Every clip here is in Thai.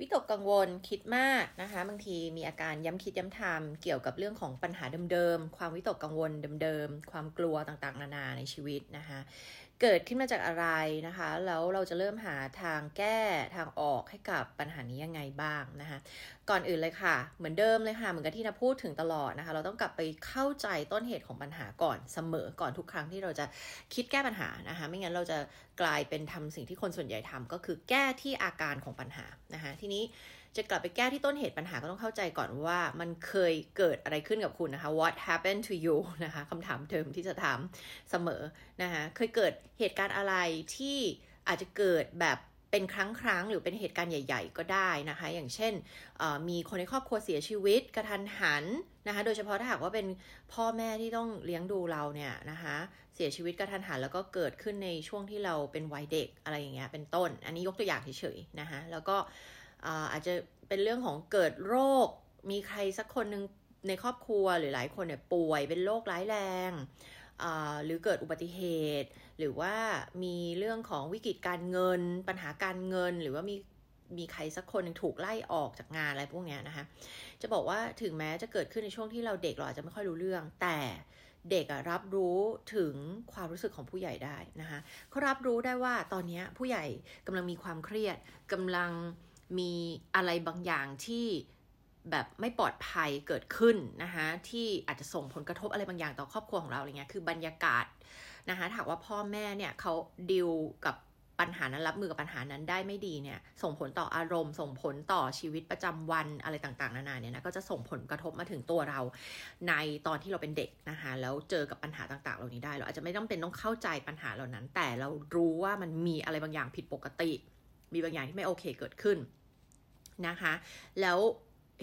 วิตกกังวลคิดมากนะคะบางทีมีอาการย้ำคิดย้ำทำเกี่ยวกับเรื่องของปัญหาเดิมๆ ความวิตกกังวลเดิมๆ ความกลัวต่างๆ นานาในชีวิตนะคะ เกิดขึ้นมาจากอะไรนะคะ แล้วเราจะเริ่มหาทางแก้ทางออกให้กับปัญหานี้ยังไงบ้างนะคะ ก่อนอื่นเลยค่ะ เหมือนเดิมเลยค่ะเหมือนกับที่นาพูดถึงตลอดนะคะ เราต้องกลับไปเข้าใจต้นเหตุของปัญหาก่อนเสมอก่อนทุกครั้งที่เราจะคิดแก้ปัญหานะคะ ไม่งั้นเราจะกลายเป็นทำสิ่งที่คนส่วนใหญ่ทำก็คือแก้ที่อาการของปัญหานะคะ ทีนี้ จะกลับไปแก้ที่ต้นเหตุปัญหาก็ต้องเข้าใจก่อนว่ามันเคยเกิดอะไรขึ้นกับคุณนะคะ what happened to you นะคะคำถามเดิมที่จะถามเสมอนะคะเคยเกิดเหตุการณ์อะไรที่อาจจะเกิดแบบเป็นครั้งครั้งหรือเป็นเหตุการณ์ใหญ่ ๆ ก็ได้นะคะ อย่างเช่นมีคนในครอบครัวเสียชีวิตกระทันหันนะคะ โดยเฉพาะถ้าหากว่าเป็นพ่อแม่ที่ต้องเลี้ยงดูเราเนี่ยนะคะ เสียชีวิตกระทันหันแล้วก็เกิดขึ้นในช่วงที่เราเป็นวัยเด็กอะไรอย่างเงี้ยเป็นต้น อันนี้ยกตัวอย่างเฉยๆนะคะแล้วก็ อาจจะเป็นเรื่องของเกิดโรค มีใครสักคนหนึ่งในครอบครัวหรือหลายคนเนี่ยป่วยเป็นโรคร้ายแรงหรือเกิดอุบัติเหตุ หรือว่ามีเรื่องของวิกฤตการเงิน ปัญหาการเงิน หรือว่ามีมีใครสักคนหนึ่งถูกไล่ออกจากงานอะไรพวกนี้นะคะ จะบอกว่าถึงแม้จะเกิดขึ้นในช่วงที่เราเด็กเราอาจจะไม่ค่อยรู้เรื่อง แต่เด็กรับรู้ถึงความรู้สึกของผู้ใหญ่ได้นะคะเขารับรู้ได้ว่าตอนนี้ผู้ใหญ่กำลังมีความเครียดกำลัง มีอะไรบางอย่างที่แบบไม่ปลอดภัยเกิดขึ้นนะคะที่อาจจะส่งผลกระทบอะไรบางอย่างต่อครอบครัวของเราอะไรเงี้ยคือบรรยากาศนะคะถามว่าพ่อแม่เนี่ยเขาดิวกับปัญหานั้นรับมือกับปัญหานั้นได้ไม่ดีเนี่ยส่งผลต่ออารมณ์ ส่งผลต่อชีวิตประจำวันอะไรต่างๆนานาเนี่ยนะก็จะส่งผลกระทบมาถึงตัวเราในตอนที่เราเป็นเด็กนะคะแล้วเจอกับปัญหาต่างๆ เหล่านี้ได้ เราอาจจะไม่ต้องเป็นต้องเข้าใจปัญหาเหล่านั้น แต่เรารู้ว่ามันมีอะไรบางอย่างผิดปกติ มีบางอย่างที่ไม่โอเคเกิดขึ้น นะคะ แล้ว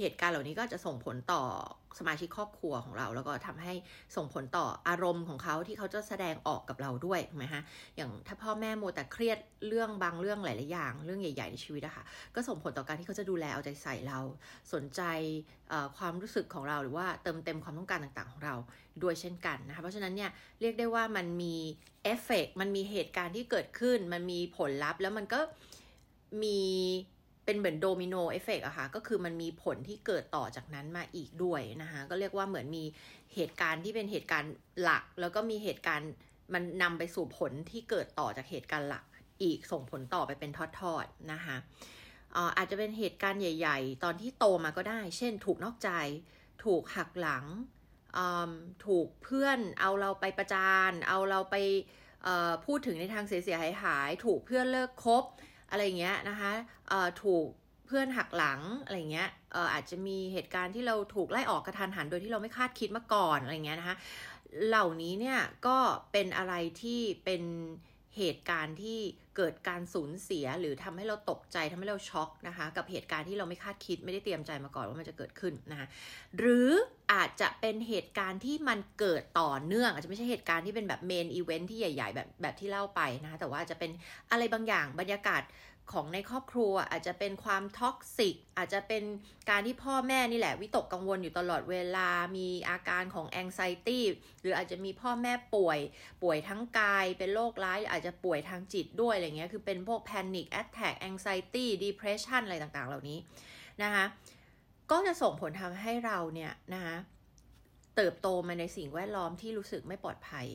เหตุการณ์เหล่านี้ก็จะส่งผลต่อสมาชิกครอบครัวของเรา แล้วก็ทำให้ส่งผลต่ออารมณ์ของเขาที่เขาจะแสดงออกกับเราด้วยถูกไหมคะอย่างถ้าพ่อแม่โมแต่เครียดเรื่องบางเรื่องหลายๆอย่าง เรื่องใหญ่ ๆ ในชีวิตอะคะ่ะก็ส่งผลต่อการที่เขาจะดูแลเอาใจใส่เรา สนใจความรู้สึกของเราหรือว่าเติมเต็มความต้องการต่างๆ ของเราด้วยเช่นกันนะคะเพราะฉะนั้นเนี่ยเรียกได้ว่ามันมีเอฟเฟกมันมีเหตุการณ์ที่เกิดขึ้น มันมีผลลัพธ์แล้วมันก็มี เป็นเหมือน domino effect อะค่ะ ก็คือมันมีผลที่เกิดต่อจากนั้นมาอีกด้วยนะคะ ก็เรียกว่าเหมือนมีเหตุการณ์ที่เป็นเหตุการณ์หลัก แล้วก็มีเหตุการณ์มันนำไปสู่ผลที่เกิดต่อจากเหตุการณ์หลักอีกส่งผลต่อไปเป็นทอดๆนะคะอาจจะเป็นเหตุการณ์ใหญ่ ๆ ตอนที่โตมาก็ได้ เช่น ถูกนอกใจ ถูกหักหลัง ถูกเพื่อนเอาเราไปประจาน เอาเราไปพูดถึงในทางเสียหายหาย ถูกเพื่อนเลิกคบ อะไรเงี้ยนะคะถูกเพื่อนหักหลังอะไรเงี้ยอาจจะมีเหตุการณ์ที่เราถูกไล่ออกกระทันหันโดยที่เราไม่คาดคิดมาก่อนอะไรเงี้ยนะคะเหล่านี้เนี่ยก็เป็นอะไรที่เป็นเหตุการณ์ที่ เกิดการสูญเสียหรือทำให้เราตกใจทำให้เราช็อกนะคะ กับเหตุการณ์ที่เราไม่คาดคิดไม่ได้เตรียมใจมาก่อนว่ามันจะเกิดขึ้นนะคะหรืออาจจะเป็นเหตุการณ์ที่มันเกิดต่อเนื่อง อาจจะไม่ใช่เหตุการณ์ที่เป็นแบบ main event ที่ใหญ่ ๆ แบบแบบที่เล่าไปนะคะแต่ว่าจะเป็นอะไรบางอย่างบรรยากาศ ของในครอบครัวอาจจะเป็นความ toxic อาจจะเป็นการที่พ่อแม่นี่แหละ วิตกกังวลอยู่ตลอดเวลา มีอาการของแองไซตี้หรืออาจจะมีพ่อแม่ป่วย ป่วยทั้งกาย เป็นโรคร้าย อาจจะป่วยทางจิตด้วยอะไรเงี้ยคือเป็นพวกแพนิคแอตแทกแองไซตี้ดีเพรสชันอะไรต่างๆ เหล่านี้นะคะก็จะส่งผลทำให้เราเนี่ยนะคะเติบโตมาในสิ่งแวดล้อมที่รู้สึกไม่ปลอดภัย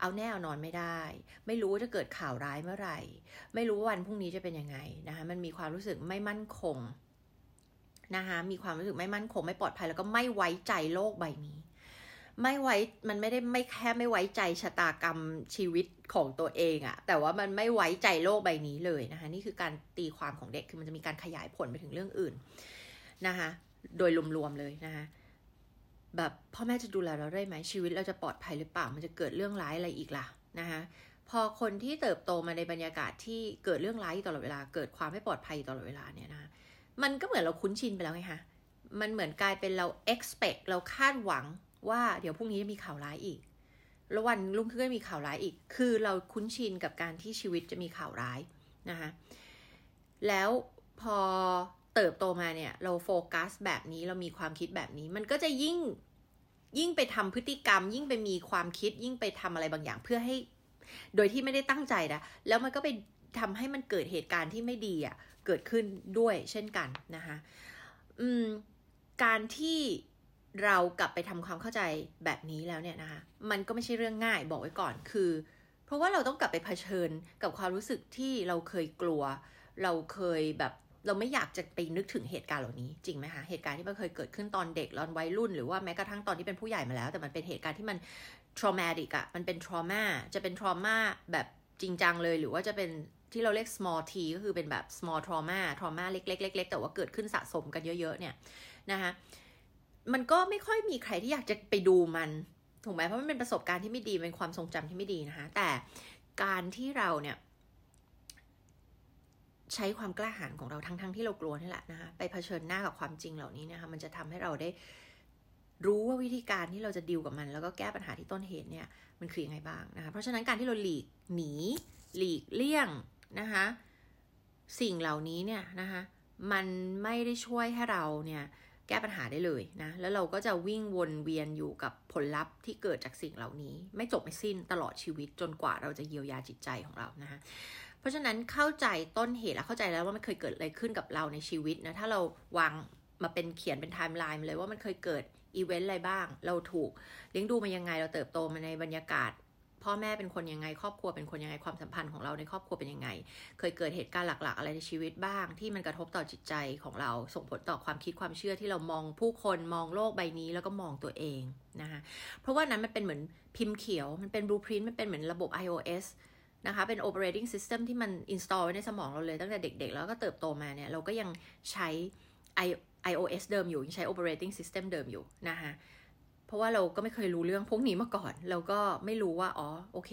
เอาแน่เอานอนไม่ได้ ไม่รู้ว่าจะเกิดข่าวร้ายเมื่อไหร่ ไม่รู้ว่าวันพรุ่งนี้จะเป็นยังไงนะคะมันมีความรู้สึกไม่มั่นคงนะคะมีความรู้สึกไม่มั่นคง ไม่ปลอดภัยแล้วก็ไม่ไว้ใจโลกใบนี้ ไม่ไว้มันไม่ได้ไม่แค่ไม่ไว้ใจชะตากรรมชีวิตของตัวเองอะแต่ว่ามันไม่ไว้ใจโลกใบนี้เลยนะคะนี่คือการตีความของเด็กคือมันจะมีการขยายผลไปถึงเรื่องอื่นนะคะโดยรวมๆเลยนะคะ แบบพ่อแม่จะดูแลเราได้ไหมชีวิตเราจะปลอดภัยหรือเปล่ามันจะเกิดเรื่องร้ายอะไรอีกล่ะนะคะพอคนที่เติบโตมาในบรรยากาศที่เกิดเรื่องร้ายตลอดเวลา เกิดความไม่ปลอดภัยตลอดเวลาเนี่ยนะมันก็เหมือนเราคุ้นชินไปแล้วไงคะมันเหมือนกลายเป็นเรา expect เราคาดหวังว่าเดี๋ยวพรุ่งนี้จะมีข่าวร้ายอีกแล้ววันรุ่งขึ้นก็มีข่าวร้ายอีก คือเราคุ้นชินกับการที่ชีวิตจะมีข่าวร้ายนะคะแล้วพอ เติบโตมาเนี่ย เราโฟกัสแบบนี้เรามีความคิดแบบนี้ มันก็จะยิ่งยิ่งไปทำพฤติกรรม ยิ่งไปมีความคิด ยิ่งไปทำอะไรบางอย่างเพื่อให้ โดยที่ไม่ได้ตั้งใจนะแล้วมันก็ไปทำให้มันเกิดเหตุการณ์ที่ไม่ดีอะ่ะเกิดขึ้นด้วยเช่นกันนะคะอืมการที่เรากลับไปทำความเข้าใจแบบนี้แล้วเนี่ยนะคะมันก็ไม่ใช่เรื่องง่ายบอกไว้ก่อนคือ เพราะว่าเราต้องกลับไปเผชิญกับความรู้สึกที่เราเคยกลัว เราเคยแบบ เราไม่อยากจะไปนึกถึงเหตุการณ์เหล่านี้จริงไหมคะเหตุการณ์ที่มันเคยเกิดขึ้นตอนเด็กตอนวัยรุ่น หรือว่าแม้กระทั่งตอนที่เป็นผู้ใหญ่มาแล้ว แต่มันเป็นเหตุการณ์ที่มัน traumatic อะมันเป็น trauma จะเป็น trauma แบบจริงจังเลย หรือว่าจะเป็นที่เราเรียก small t ก็คือเป็นแบบ small trauma trauma เล็กๆๆๆแต่ว่าเกิดขึ้นสะสมกันเยอะๆเนี่ยนะคะมันก็ไม่ค่อยมีใครที่อยากจะไปดูมันถูกไหมเพราะมันเป็นประสบการณ์ที่ไม่ดีเป็นความทรงจำที่ไม่ดีนะคะแต่การที่เราเนี่ย ใช้ความกล้าหาญของเราทั้งๆทที่เรากลัวนี่แหละนะคะไปเผชิญหน้ากับความจริงเหล่านี้นะคะมันจะทำให้เราได้รู้ว่าวิธีการที่เราจะดิวกับมัน แล้วก็แก้ปัญหาที่ต้นเหตุเนี่ยมันคือยังไงบ้างนะคะเพราะฉะนั้นการที่เราหลีกหนีหลีกเลี่ยงนะคะสิ่งเหล่านี้เนี่ยนะคะมันไม่ได้ช่วยให้เราเนี่ยแก้ปัญหาได้เลยนะ แล้วเราก็จะวิ่งวนเวียนอยู่กับผลลัพธ์ที่เกิดจากสิ่งเหล่านี้ ไม่จบไม่สิ้นตลอดชีวิตจนกว่าเราจะเยียวยาจิตใจของเรานะคะ เพราะฉะนั้นเข้าใจต้นเหตุและเข้าใจแล้วว่ามันเคยเกิดอะไรขึ้นกับเราในชีวิตนะถ้าเราวางมาเป็นเขียนเป็นไทม์ไลน์เลยว่ามันเคยเกิดอีเวนต์อะไรบ้าง เราถูกเลี้ยงดูมายังไงเราเติบโตมาในบรรยากาศ พ่อแม่เป็นคนยังไง ครอบครัวเป็นคนยังไงความสัมพันธ์ของเราในครอบครัวเป็นยังไง เคยเกิดเหตุการณ์หลัก ๆ อะไรในชีวิตบ้าง ที่มันกระทบต่อจิตใจของเราส่งผลต่อความคิดความเชื่อที่เรามองผู้คนมองโลกใบนี้แล้วก็มองตัวเองนะคะเพราะว่านั้นมันเป็นเหมือนพิมพ์เขียวมันเป็น blueprint มันเป็นเหมือนระบบ iOS นะคะ เป็น operating system ที่มัน install ไว้ในสมองเราเลยตั้งแต่เด็กๆ แล้วก็เติบโตมาเนี่ย เราก็ยังใช้ iOS เดิมอยู่ ยังใช้ operating system เดิมอยู่นะคะเพราะว่าเราก็ไม่เคยรู้เรื่องพวกนี้มาก่อน เราก็ไม่รู้ว่า อ๋อ โอเค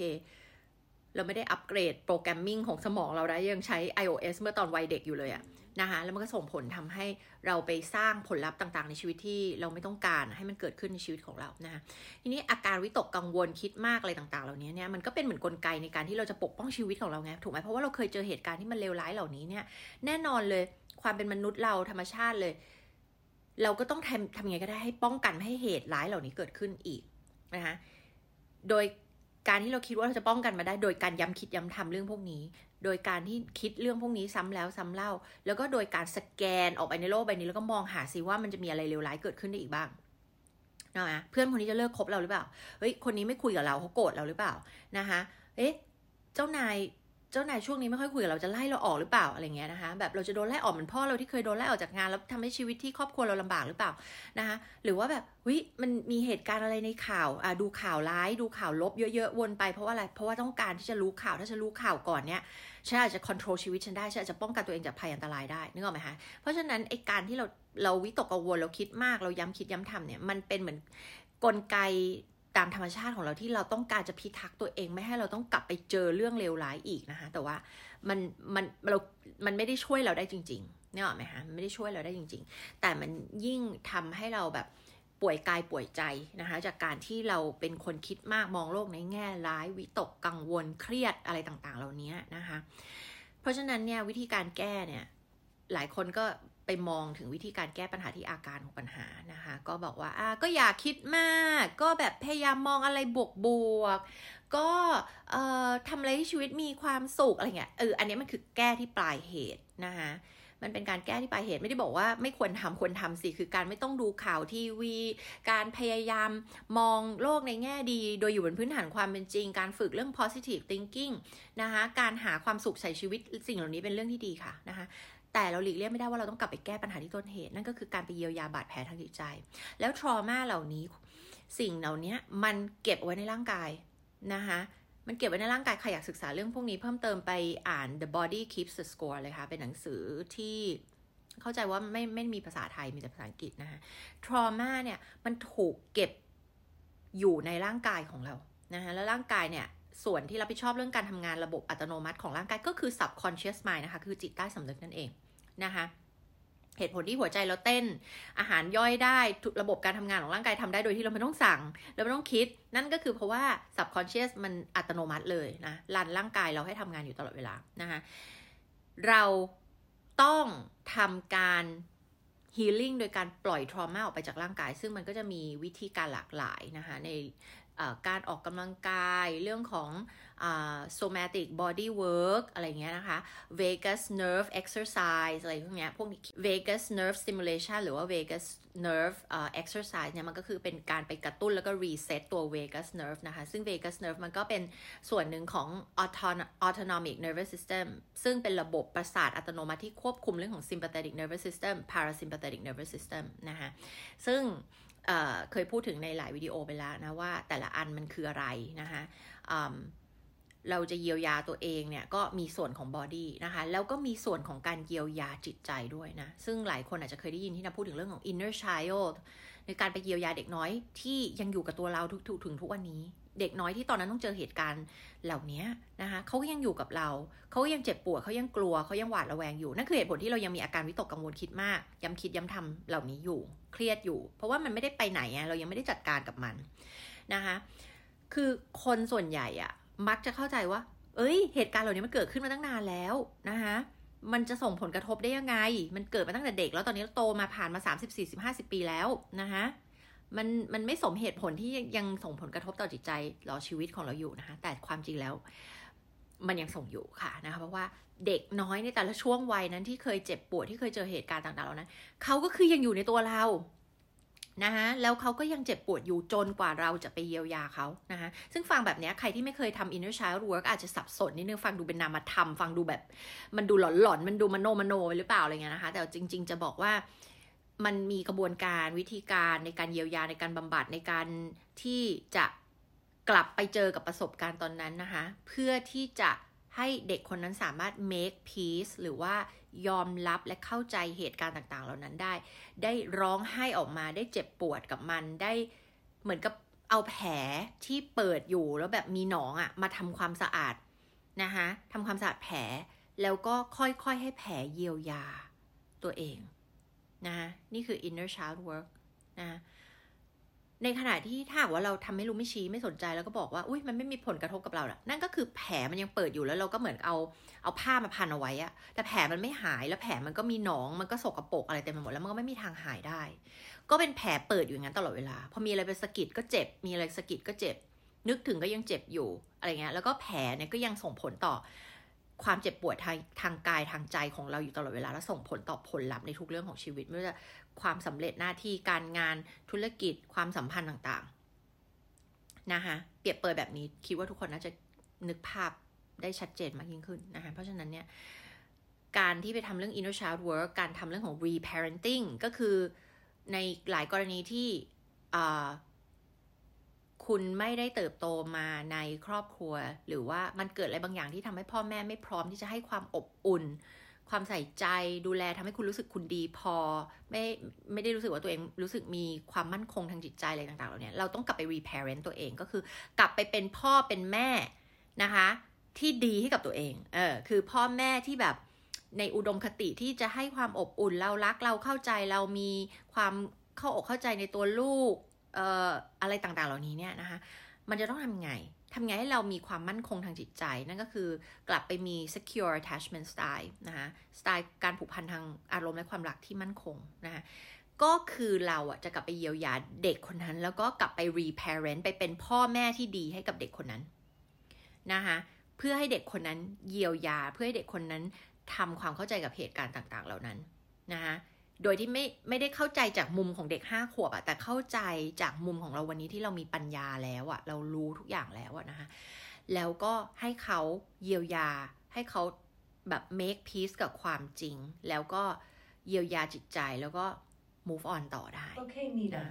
เราไม่ได้อัปเกรด programming ของสมองเราได้ยังใช้ iOS เมื่อตอนวัยเด็กอยู่เลยอะ นะคะแล้วมันก็ส่งผลทำให้เราไปสร้างผลลัพธ์ต่างๆ ในชีวิตที่เราไม่ต้องการให้มันเกิดขึ้นในชีวิตของเรานะคะทีนี้อาการวิตกกังวลคิดมากอะไรต่างๆ เหล่านี้เนี่ยมันก็เป็นเหมือนกลไกในการที่เราจะปกป้องชีวิตของเราไงถูกไหมเพราะว่าเราเคยเจอเหตุการณ์ที่มันเลวร้ายเหล่านี้เนี่ยแน่นอนเลยความเป็นมนุษย์เราธรรมชาติเลย เราก็ต้องทำทำยังไงก็ได้ให้ป้องกันไม่ให้เหตุร้ายเหล่านี้เกิดขึ้นอีกนะคะโดยการที่เราคิดว่าเราจะป้องกันมาได้ โดยการย้ำคิดย้ำทำเรื่องพวกนี้ โดยการที่คิดเรื่องพวกนี้ซ้ำแล้วซ้าเล่า แล้วก็โดยการสแกนออกไปในโลกใบนี้แล้วก็มองหาซิว่ามันจะมีอะไรเลวร้ายเกิดขึ้นได้อีกบ้างนะเพื่อนคนนี้จะเลิกคบเราหรือเปล่า เฮ้ย คนนี้ไม่คุยกับเราเขาโกรธเราหรือเปล่านะคะ เอ๊ะ เจ้านาย เจ้านายช่วงนี้ไม่ค่อยคุยกับเราจะไล่เราออกหรือเปล่าอะไรเงี้ยนะคะ แบบเราจะโดนไล่ออกเหมือนพ่อเราที่เคยโดนไล่ออกจากงานแล้วทำให้ชีวิตที่ครอบครัวเราลำบากหรือเปล่านะคะหรือว่าแบบวิมันมีเหตุการณ์อะไรในข่าวอะดูข่าวร้ายดูข่าวลบเยอะๆวนไปเพราะว่าอะไรเพราะว่าต้องการที่จะรู้ข่าวถ้าฉันรู้ข่าวก่อนเนี้ยฉันอาจจะควบคุมชีวิตฉันได้ฉันอาจจะป้องกันตัวเองจากภัยอันตรายได้นึกออกไหมคะเพราะฉะนั้นไอ้การที่เราเราวิตกกังวลเราคิดมากเราย้ำคิดย้ำทำเนี่ยมันเป็นเหมือนกลไก ตามธรรมชาติของเราที่เราต้องการจะพิทักษ์ตัวเองไม่ให้เราต้องกลับไปเจอเรื่องเลวร้ายอีกนะคะ แต่ว่ามันมันเรา มันไม่ได้ช่วยเราได้จริงๆเนี่ยหรอไหมคะไม่ได้ช่วยเราได้จริง ๆ แต่มันยิ่งทำให้เราแบบป่วยกายป่วยใจนะคะ จากการที่เราเป็นคนคิดมากมองโลกในแง่ร้ายวิตกกังวลเครียดอะไรต่างๆ เหล่านี้นะคะ เพราะฉะนั้นเนี่ยวิธีการแก้เนี่ยหลายคนก็ มองถึงวิธีการแก้ปัญหาที่อาการของปัญหานะคะ ก็บอกว่าอ่าก็อย่าคิดมาก ก็แบบพยายามมองอะไรบวกบวกก็เอ่อทำอะไรที่ชีวิตมีความสุขอะไรเงี้ยเอออันนี้มันคือแก้ที่ปลายเหตุนะคะมันเป็นการแก้ที่ปลายเหตุไม่ได้บอกว่าไม่ควรทำควรทำสิคือการไม่ต้องดูข่าวทีวี การพยายามมองโลกในแง่ดี โดยอยู่บนพื้นฐานความเป็นจริง การฝึกเรื่อง positive thinking นะคะการหาความสุขใส่ชีวิตสิ่งเหล่านี้เป็นเรื่องที่ดีค่ะนะคะ แต่เราหลีกเลี่ยงไม่ได้ว่าเราต้องกลับไปแก้ปัญหาที่ต้นเหตุนั่นก็คือการไปเยียวยาบาดแผลทางจิตใจ แล้วทรมาเหล่านี้ สิ่งเหล่านี้มันเก็บไว้ในร่างกายนะคะมันเก็บไว้ในร่างกายใครอยากศึกษาเรื่องพวกนี้เพิ่มเติมไปอ่าน The Body Keeps the Score เลยค่ะ เป็นหนังสือที่เข้าใจว่าไม่ไม่มีภาษาไทยมีแต่ภาษาอังกฤษนะคะ trauma เนี่ยมันถูกเก็บอยู่ในร่างกายของเรานะคะแล้วร่างกายเนี่ย ส่วนที่รับผิดชอบเรื่องการทำงานระบบอัตโนมัติของร่างกายก็คือ subconscious mind นะคะ คือจิตใต้สำนึกนั่นเองนะคะเหตุผลที่หัวใจเราเต้น อาหารย่อยได้ระบบการทำงานของร่างกายทำได้โดยที่เราไม่ต้องสั่ง เราไม่ต้องคิด นั่นก็คือเพราะว่า subconscious มันอัตโนมัติเลยนะรันร่างกายเราให้ทำงานอยู่ตลอดเวลานะคะเราต้องทำการ healing โดยการปล่อย trauma ออกไปจากร่างกาย ซึ่งมันก็จะมีวิธีการหลากหลายนะคะใน การออกกำลังกายเรื่องของ somatic body work อะไรเงี้ยนะคะ vagus nerve exercise อะไรพวกเนี้ยพวก vagus nerve stimulation หรือว่า vagus nerve exercise เนี่ยมันก็คือเป็นการไปกระตุ้นแล้วก็ reset ตัว vagus nerve นะคะ ซึ่ง vagus nerve มันก็เป็นส่วนหนึ่งของ autonomic nervous system ซึ่งเป็นระบบประสาทอัตโนมัติที่ควบคุมเรื่องของ sympathetic nervous system parasympathetic nervous system นะคะซึ่ง เคยพูดถึงในหลายวิดีโอไปแล้วนะว่าแต่ละอันมันคืออะไรนะคะเราจะเยียวยาตัวเองเนี่ยก็มีส่วนของบอดี้นะคะแล้วก็มีส่วนของการเยียวยาจิตใจด้วยนะ ซึ่งหลายคนอาจจะเคยได้ยินที่นะพูดถึงเรื่องของ inner child ในการไปเยียวยาเด็กน้อยที่ยังอยู่กับตัวเราทุกถึงทุกวันนี้ เด็กน้อยที่ตอนนั้นต้องเจอเหตุการณ์เหล่านี้นะคะเขาก็ยังอยู่กับเรา เขายังเจ็บปวดเขายังกลัวเขายังหวาดระแวงอยู่นั่นคือเหตุผลที่เรายังมีอาการวิตกกังวลคิดมาก ย้ำคิดย้ำทำเหล่านี้อยู่ เครียดอยู่ เพราะว่ามันไม่ได้ไปไหนเรายังไม่ได้จัดการกับมันนะคะคือคนส่วนใหญ่อะมักจะเข้าใจว่า เอ้ย เหตุการณ์เหล่านี้มันเกิดขึ้นมาตั้งนานแล้วนะคะ มันจะส่งผลกระทบได้ยังไง มันเกิดมาตั้งแต่เด็ก แล้วตอนนี้โตมาผ่านมา 30 40 50 ปีแล้วนะคะมันมันไม่สมเหตุผลที่ยังส่งผลกระทบต่อจิตใจหรอชีวิตของเราอยู่นะคะแต่ความจริงแล้ว มันยังส่งอยู่ค่ะนะคะเพราะว่าเด็กน้อยในแต่ละช่วงวัยนั้นที่เคยเจ็บปวดที่เคยเจอเหตุการณ์ต่างๆเหล่านั้นเขาก็คือยังอยู่ในตัวเรา นะคะแล้วเขาก็ยังเจ็บปวดอยู่จนกว่าเราจะไปเยียวยาเขานะคะซึ่งฟังแบบนี้ใครที่ไม่เคยทำ inner child work อาจจะสับสนนิดนึงฟังดูเป็นนามธรรมฟังดูแบบ มันดูหลอนๆ มันดูมโนมโนไปหรือเปล่าอะไรเงี้ยนะคะ แต่จริง ๆ จะบอกว่ามันมีกระบวนการวิธีการในการเยียวยาในการบำบัดในการที่จะกลับไปเจอกับประสบการณ์ตอนนั้นนะคะ เพื่อที่จะ ให้เด็กคนนั้นสามารถ make peace หรือว่ายอมรับและเข้าใจเหตุการณ์ต่างๆ เหล่านั้นได้ ได้ร้องไห้ออกมาได้เจ็บปวดกับมันได้เหมือนกับเอาแผลที่เปิดอยู่แล้วแบบมีหนองอะ่ะมาทำความสะอาดนะคะทำความสะอาดแผลแล้วก็ค่อยๆให้แผลเยียวยาตัวเองนะนี่คือ inner child work นะ ในขณะที่ถ้าว่าเราทำไม่รู้ไม่ชี้ไม่สนใจแล้วก็บอกว่าอุ้ยมันไม่มีผลกระทบกับเราละนั่นก็คือแผลมันยังเปิดอยู่แล้วเราก็เหมือนเอาเอาผ้ามาพันเอาไว้อะแต่แผลมันไม่หายแล้วแผลมันก็มีหนองมันก็สกรปรกอะไรเต็มไปหมดแล้วมันก็ไม่มีทางหายได้ ก็เป็นแผลเปิดอยู่อย่างนั้นตลอดเวลาพอมีอะไรไปสะกิดก็เจ็บ มีอะไรสะกิดก็เจ็บ นึกถึงก็ยังเจ็บอยู่อะไรเงี้ยแล้วก็แผลเนี่ยก็ยังส่งผลต่อ ความเจ็บปวดทางทางกายทางใจของเราอยู่ตลอดเวลาและส่งผลต่อผลลัพธ์ในทุกเรื่องของชีวิต ไม่ว่าจะความสำเร็จหน้าที่การงานธุรกิจความสัมพันธ์ต่างๆนะคะเปรียบเปยแบบนี้คิดว่าทุกคนน่าจะนึกภาพได้ชัดเจนมากยิ่งขึ้นนะคะเพราะฉะนั้นเนี่ยการที่ไปทำเรื่อง inner child work การทำเรื่องของ reparenting ก็คือในหลายกรณีที่ คุณไม่ได้เติบโตมาในครอบครัว หรือว่ามันเกิดอะไรบางอย่างที่ทำให้พ่อแม่ไม่พร้อมที่จะให้ความอบอุ่น ความใส่ใจดูแลทำให้คุณรู้สึกคุณดีพอ ไม่ไม่ได้รู้สึกว่าตัวเองรู้สึกมีความมั่นคงทางจิตใจอะไรต่างๆเหล่านี้เราต้องกลับไป reparent ตัวเองก็คือกลับไปเป็นพ่อเป็นแม่นะคะ ที่ดีให้กับตัวเองเออคือพ่อแม่ที่แบบในอุดมคติที่จะให้ความอบอุ่นเรารักเราเข้าใจเรามีความเข้าอกเข้าใจในตัวลูก อ่ออะไรต่างๆเหล่านี้เนี่ยนะคะ มันจะต้องทำไงทำไงให้เรามีความมั่นคงทางจิตใจ นั่นก็คือกลับไปมี secure attachment style นะคะสไตล์การผูกพันทางอารมณ์และความรักที่มั่นคงนะคะก็คือเราอะจะกลับไปเยียวยาเด็กคนนั้น แล้วก็กลับไป reparent ไปเป็นพ่อแม่ที่ดีให้กับเด็กคนนั้นนะคะเพื่อให้เด็กคนนั้นเยียวยา เพื่อให้เด็กคนนั้นทำความเข้าใจกับเหตุการณ์ต่างๆ เหล่านั้นนะคะ โดยที่ไม่ไม่ได้เข้าใจจากมุมของเด็กห้าขวบอะแต่เข้าใจจากมุมของเราวันนี้ที่เรามีปัญญาแล้วอะเรารู้ทุกอย่างแล้วอะนะคะแล้วก็ให้เขาเยียวยา ให้เขาแบบ make peace กับความจริง แล้วก็เยียวยาจิตใจแล้วก็ move on ต่อได้ Okay, Nita.